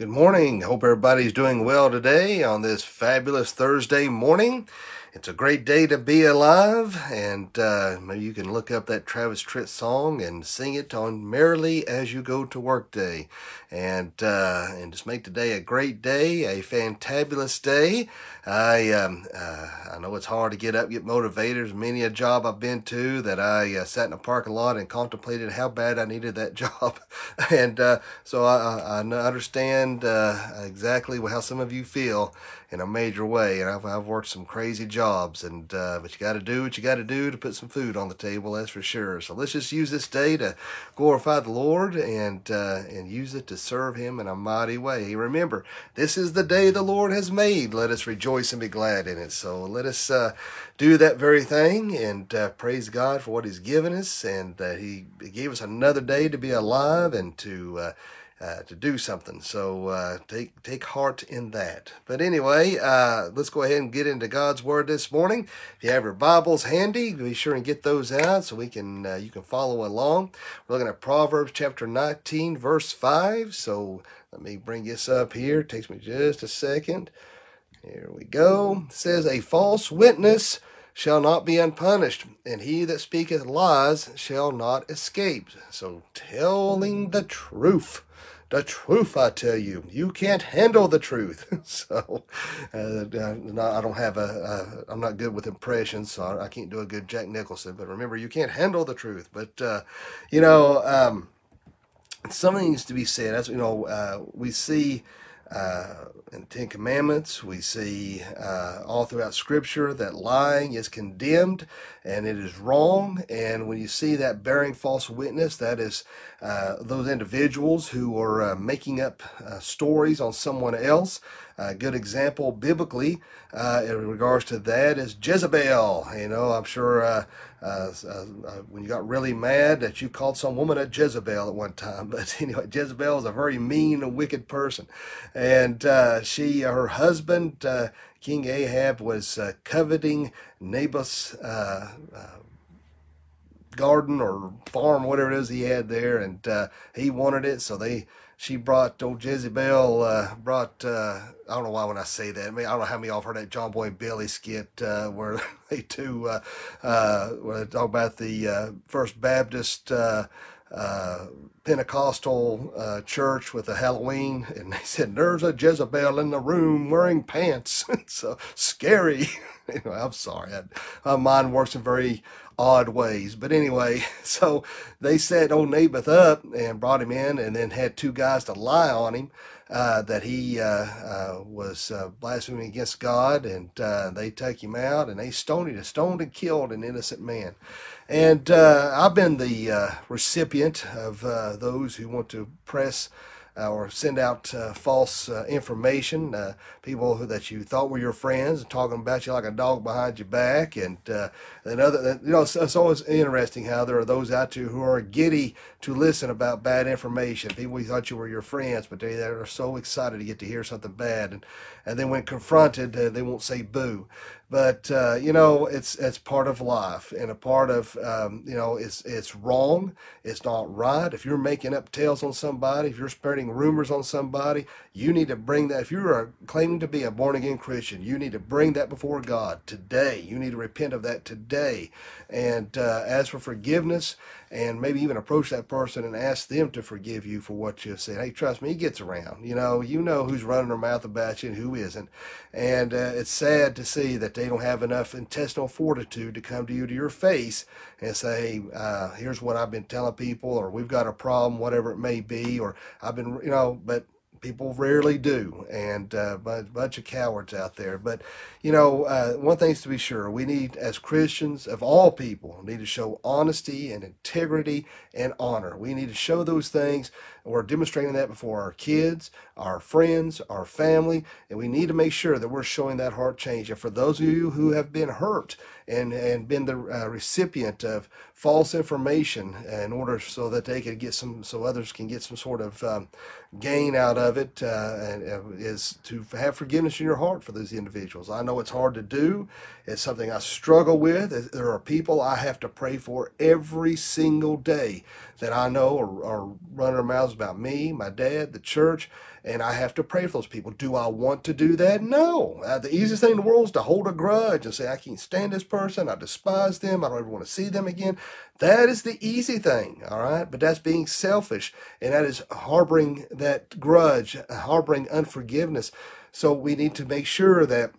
Good morning. Hope everybody's doing well today on this fabulous Thursday morning. It's a great day to be alive, and uh, maybe you can look up that Travis Tritt song and sing it on "Merrily as You Go to Work" Day, and uh, and just make today a great day, a fantabulous day. I um, uh, I know it's hard to get up, get motivated. There's many a job I've been to that I uh, sat in a parking lot and contemplated how bad I needed that job, and uh, so I, I understand uh, exactly how some of you feel in a major way. And I've, I've worked some crazy jobs, and uh, but you got to do what you got to do to put some food on the table. That's for sure. So let's just use this day to glorify the Lord and uh, and use it to serve Him in a mighty way. Remember, this is the day the Lord has made. Let us rejoice and be glad in it. So let us uh, do that very thing and uh, praise God for what He's given us, and that He gave us another day to be alive and to uh, to do something. So uh, take take heart in that. But anyway, uh, let's go ahead and get into God's Word this morning. If you have your Bibles handy, be sure and get those out so we can uh, you can follow along. We're looking at Proverbs chapter 19, verse 5. So let me bring this up here. It takes me just a second. Here we go. It says, A false witness shall not be unpunished, and he that speaketh lies shall not escape. So telling the truth the truth, I tell you. You can't handle the truth. so, uh, I don't have a, a, I'm not good with impressions, so I can't do a good Jack Nicholson. But remember, you can't handle the truth. But, uh, you know, um, something needs to be said. As you know, uh, we see uh, in Ten Commandments, we see uh, all throughout Scripture that lying is condemned and it is wrong. And when you see that bearing false witness, that is uh, those individuals who are uh, making up uh, stories on someone else. A good example biblically uh, in regards to that is Jezebel. You know, I'm sure uh, uh, when you got really mad that you called some woman a Jezebel at one time. But anyway, Jezebel is a very mean and wicked person. And she, her husband, King Ahab was uh, coveting Naboth's uh, uh, garden or farm, whatever it is he had there, and uh, he wanted it. So they, she brought old Jezebel, uh, brought. Uh, I don't know why when I say that. I mean, I don't know how many y'all heard that John Boy Billy skit where they two, where they talk about the First Baptist. Uh, Pentecostal uh, church with a Halloween, and they said, There's a Jezebel in the room wearing pants. so scary. anyway, I'm sorry. I, my mind works in very odd ways. But anyway, so they set old Naboth up and brought him in, and then had two guys to lie on him. Uh, that he uh, uh, was uh, blaspheming against God, and uh, they take him out and they stoned him, stoned and killed an innocent man. And uh, I've been the recipient of those who want to press uh, or send out uh, false uh, information, people who, that you thought were your friends, and talking about you like a dog behind your back, and and other. You know, it's, it's, always interesting how there are those out there who are giddy to listen about bad information. People who thought you were your friends, but they, they are so excited to get to hear something bad, and and then when confronted, they won't say boo but uh, you know it's it's part of life and a part of um, you know it's it's wrong it's not right if you're making up tales on somebody if you're spreading rumors on somebody you need to bring that if you're claiming to be a born again christian you need to bring that before god today you need to repent of that today and uh, ask for forgiveness and maybe even approach that person and ask them to forgive you for what you said. Hey, trust me, he gets around. You know, you know who's running their mouth about you and who isn't. And uh, it's sad to see that they don't have enough intestinal fortitude to come to you to your face and say, uh, here's what I've been telling people, or we've got a problem, whatever it may be, or I've been, you know, but people rarely do, and uh, a bunch of cowards out there. But you know, uh, one thing's to be sure: we need, as Christians of all people, need to show honesty and integrity and honor. We need to show those things. We're demonstrating that before our kids, our friends, our family, and we need to make sure that we're showing that heart change. And for those of you who have been hurt and, and been the uh, recipient of false information in order so that they could get some, so others can get some sort of um, gain out of it, uh, uh, is to have forgiveness in your heart for those individuals. I know it's hard to do. It's something I struggle with. There are people I have to pray for every single day that I know are, are running their mouths about me, my dad, the church and I have to pray for those people. Do I want to do that? No. Uh, the easiest thing in the world is to hold a grudge and say, I can't stand this person. I despise them. I don't ever want to see them again. That is the easy thing, all right? But that's being selfish, and that is harboring that grudge, harboring unforgiveness. So we need to make sure that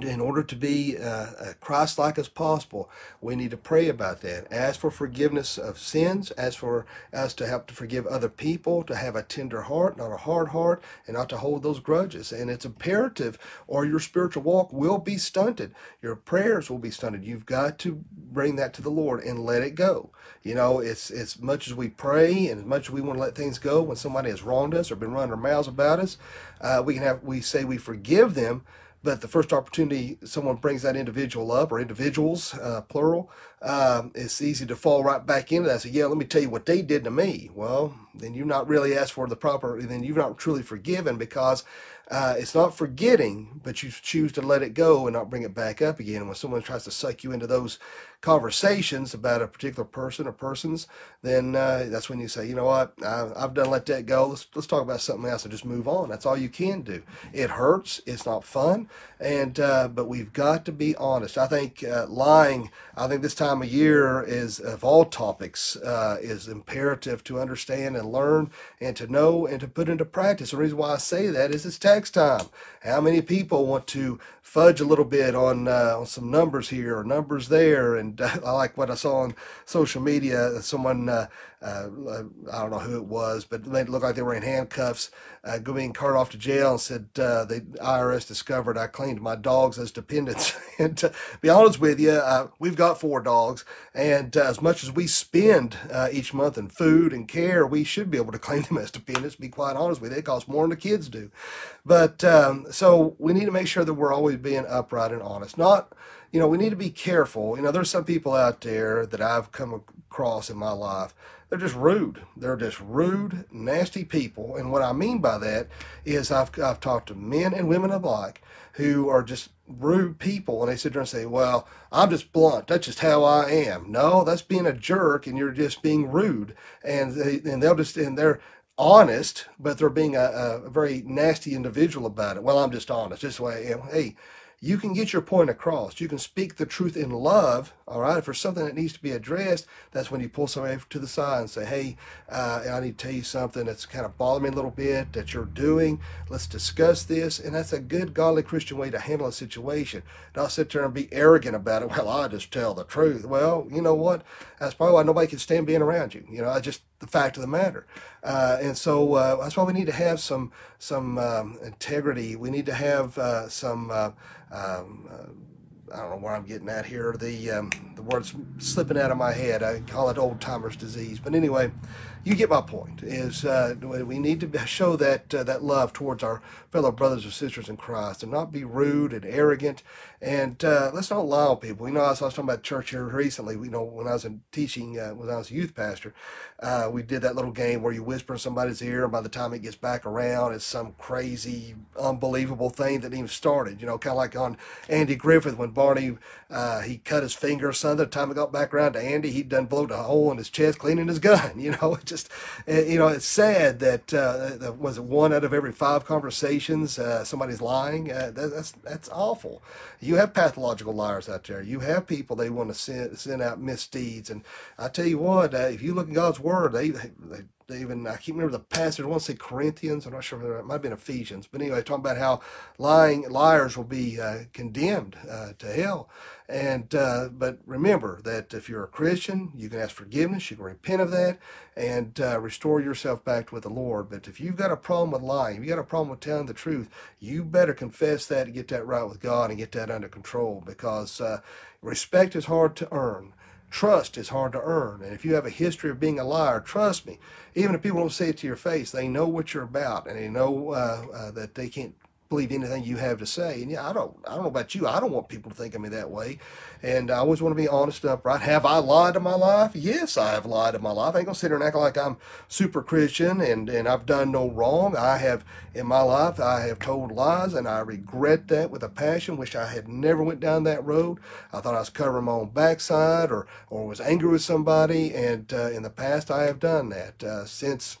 in order to be uh, Christ like as possible, we need to pray about that. Ask for forgiveness of sins, ask for us to help to forgive other people, to have a tender heart, not a hard heart, and not to hold those grudges. And it's imperative, or your spiritual walk will be stunted. Your prayers will be stunted. You've got to bring that to the Lord and let it go. You know, it's as much as we pray and as much as we want to let things go when somebody has wronged us or been running their mouths about us, uh, we can have we say we forgive them but the first opportunity someone brings that individual up or individuals uh, plural um, it's easy to fall right back into that say yeah let me tell you what they did to me well then you've not really asked for the proper then you've not truly forgiven because uh, it's not forgetting but you choose to let it go and not bring it back up again when someone tries to suck you into those conversations about a particular person or persons, then uh, that's when you say, you know what, I, have done let that go. Let's let's talk about something else and just move on. That's all you can do. It hurts. It's not fun, and uh, but we've got to be honest. I think uh, lying. I think this time of year is of all topics uh, is imperative to understand and learn and to know and to put into practice. The reason why I say that is it's tax time. How many people want to fudge a little bit on uh, on some numbers here or numbers there and uh, I like what I saw on social media. Someone, uh, uh, I don't know who it was, but they looked like they were in handcuffs, uh, being carted off to jail, and said uh, the IRS discovered I claimed my dogs as dependents. and to be honest with you, uh, we've got four dogs, and uh, as much as we spend each month in food and care, we should be able to claim them as dependents. Be quite honest with you, it costs more than the kids do. But um, so we need to make sure that we're always being upright and honest, not you know, we need to be careful. You know, there's some people out there that I've come across in my life. They're just rude. They're just rude, nasty people. And what I mean by that is I've, I've talked to men and women alike who are just rude people. And they sit there and say, well, I'm just blunt. That's just how I am. No, that's being a jerk and you're just being rude. And, they, and they'll just, and they're, honest, but they're being a, a, very nasty individual about it. Well, I'm just honest. This way. Hey, you can get your point across. You can speak the truth in love, all right? If there's something that needs to be addressed, that's when you pull somebody to the side and say, hey, uh, I need to tell you something that's kind of bothering me a little bit that you're doing. Let's discuss this. And that's a good, godly Christian way to handle a situation. Not sit there and be arrogant about it. Well, I just tell the truth. Well, you know what? That's probably why nobody can stand being around you. You know, I just the fact of the matter. Uh, and so uh, that's why we need to have some some um, integrity. We need to have uh, some. Uh, um, uh, I don't know where I'm getting at here. The um, the word's slipping out of my head. I call it old timers disease. But anyway, you get my point. Is uh, we need to show that uh, that love towards our fellow brothers and sisters in Christ, and not be rude and arrogant. And uh, let's not lie on people. You know, I was, talking about church here recently. You know, when I was in teaching, uh, when I was a youth pastor, uh, we did that little game where you whisper in somebody's ear, and by the time it gets back around, it's some crazy, unbelievable thing that even started. You know, kind of like on Andy Griffith when Barney uh, he cut his finger or something. The time it got back around to Andy, he'd done blowed a hole in his chest cleaning his gun. You know, it just eh, you know it's sad that uh, that was it one out of every five conversations uh, somebody's lying. Uh, that, that's that's awful. You have pathological liars out there. You have people they want to send send out misdeeds. And I tell you what, uh, if you look in God's word, they, they even I can't remember the passage. I want to say Corinthians. I'm not sure. It might have been Ephesians. But anyway, talking about how lying liars will be uh, condemned uh, to hell. And uh, but remember that if you're a Christian, you can ask forgiveness, you can repent of that, and uh, restore yourself back with the Lord. But if you've got a problem with lying, if you got a problem with telling the truth, you better confess that and get that right with God and get that under control because uh, respect is hard to earn. Trust is hard to earn. And if you have a history of being a liar, trust me, even if people don't say it to your face, they know what you're about and they know uh, uh, that they can't believe anything you have to say. And yeah, I don't, I don't know about you. I don't want people to think of me that way. And I always want to be honest and upright. Have I lied in my life? Yes, I have lied in my life. I ain't gonna sit here and act like I'm super Christian and, and I've done no wrong. I have in my life, I have told lies and I regret that with a passion. Wish I had never went down that road. I thought I was covering my own backside or, or was angry with somebody. And uh, in the past, I have done that. Uh, since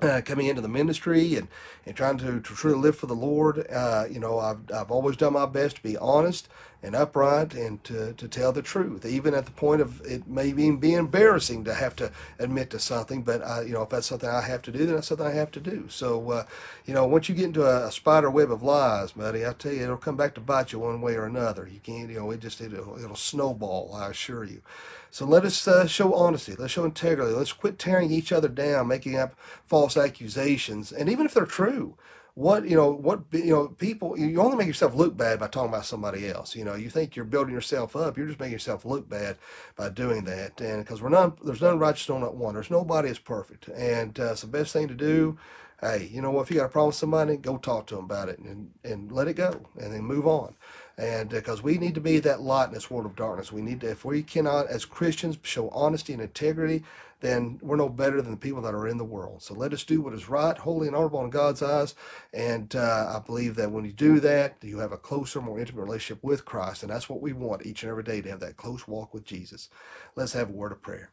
uh, coming into the ministry and, and trying to, to truly live for the Lord. Uh, you know, I've, I've always done my best to be honest and upright and to, to tell the truth, even at the point of it may even be embarrassing to have to admit to something. But, I, you know, if that's something I have to do, then that's something I have to do. So, uh, you know, once you get into a, a, spider web of lies, buddy, I tell you, it'll come back to bite you one way or another. You can't, you know, it just, it'll, it'll snowball, I assure you. So let us uh, show honesty. Let's show integrity. Let's quit tearing each other down, making up false accusations. And even if they're true, what you know what you know people you only make yourself look bad by talking about somebody else you know you think you're building yourself up you're just making yourself look bad by doing that and because we're not there's none righteous on that one there's nobody is perfect and uh, it's the best thing to do hey you know what if you got a problem with somebody go talk to them about it and and let it go and then move on and because uh, we need to be that light in this world of darkness we need to if we cannot as christians show honesty and integrity then we're no better than the people that are in the world so let us do what is right holy and honorable in god's eyes and uh, i believe that when you do that you have a closer more intimate relationship with christ and that's what we want each and every day to have that close walk with jesus let's have a word of prayer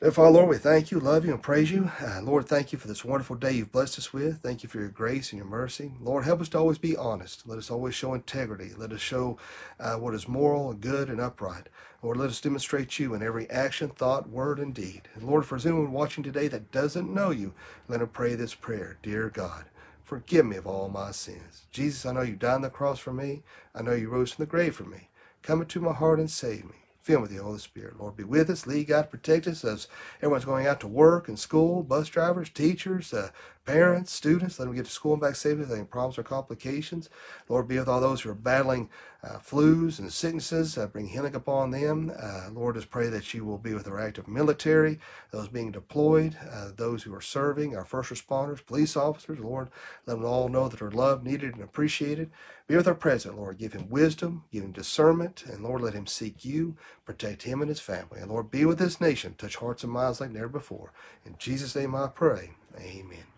Therefore, Lord, we thank you, love you, and praise you. Uh, Lord, thank you for this wonderful day you've blessed us with. Thank you for your grace and your mercy. Lord, help us to always be honest. Let us always show integrity. Let us show uh, what is moral and good and upright. Lord, let us demonstrate you in every action, thought, word, and deed. And Lord, for anyone watching today that doesn't know you, let them pray this prayer. Dear God, forgive me of all my sins. Jesus, I know you died on the cross for me. I know you rose from the grave for me. Come into my heart and save me. Fill me with the Holy Spirit. Lord, be with us. Lead, God, protect us as everyone's going out to work and school, bus drivers, teachers, uh, parents, students. Let them get to school and back safely any problems or complications. Lord, be with all those who are battling uh, flus and sicknesses. Uh, bring healing upon them. Uh, Lord, just pray that you will be with our active military, those being deployed, uh, those who are serving, our first responders, police officers. Lord, let them all know that they're loved, needed, and appreciated. Be with our president, Lord. Give him wisdom, give him discernment, and Lord, let him seek you, protect him and his family. And Lord, be with this nation, touch hearts and minds like never before. In Jesus' name I pray. Amen.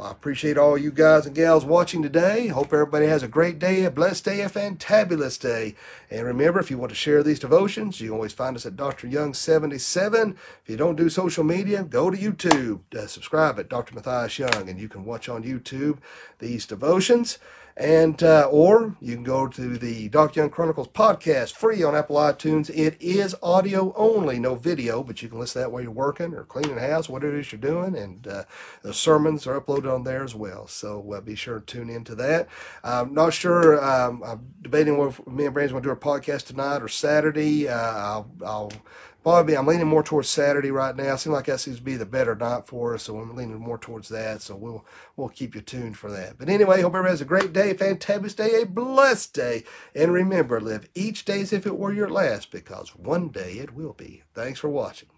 Well, I appreciate all you guys and gals watching today. Hope everybody has a great day, a blessed day, a fantabulous day. And remember, if you want to share these devotions, you can always find us at Dr. Young77. If you don't do social media, go to YouTube. Uh, subscribe at Dr. Matthias Young, and you can watch on YouTube these devotions. And uh, or you can go to the Doc Young Chronicles podcast, free on Apple iTunes. It is audio only, no video, but you can listen that while you're working or cleaning the house, whatever it is you're doing. And uh, the sermons are uploaded on there as well. So uh, be sure to tune into that. I'm not sure. Um, I'm debating whether me and Brandon's going to do a podcast tonight or Saturday. Uh, I'll, I'll Probably, I'm leaning more towards Saturday right now. It seems like that seems to be the better night for us, so I'm leaning more towards that. So we'll we'll keep you tuned for that. But anyway, hope everybody has a great day, a fantabulous day, a blessed day, and remember, live each day as if it were your last, because one day it will be. Thanks for watching.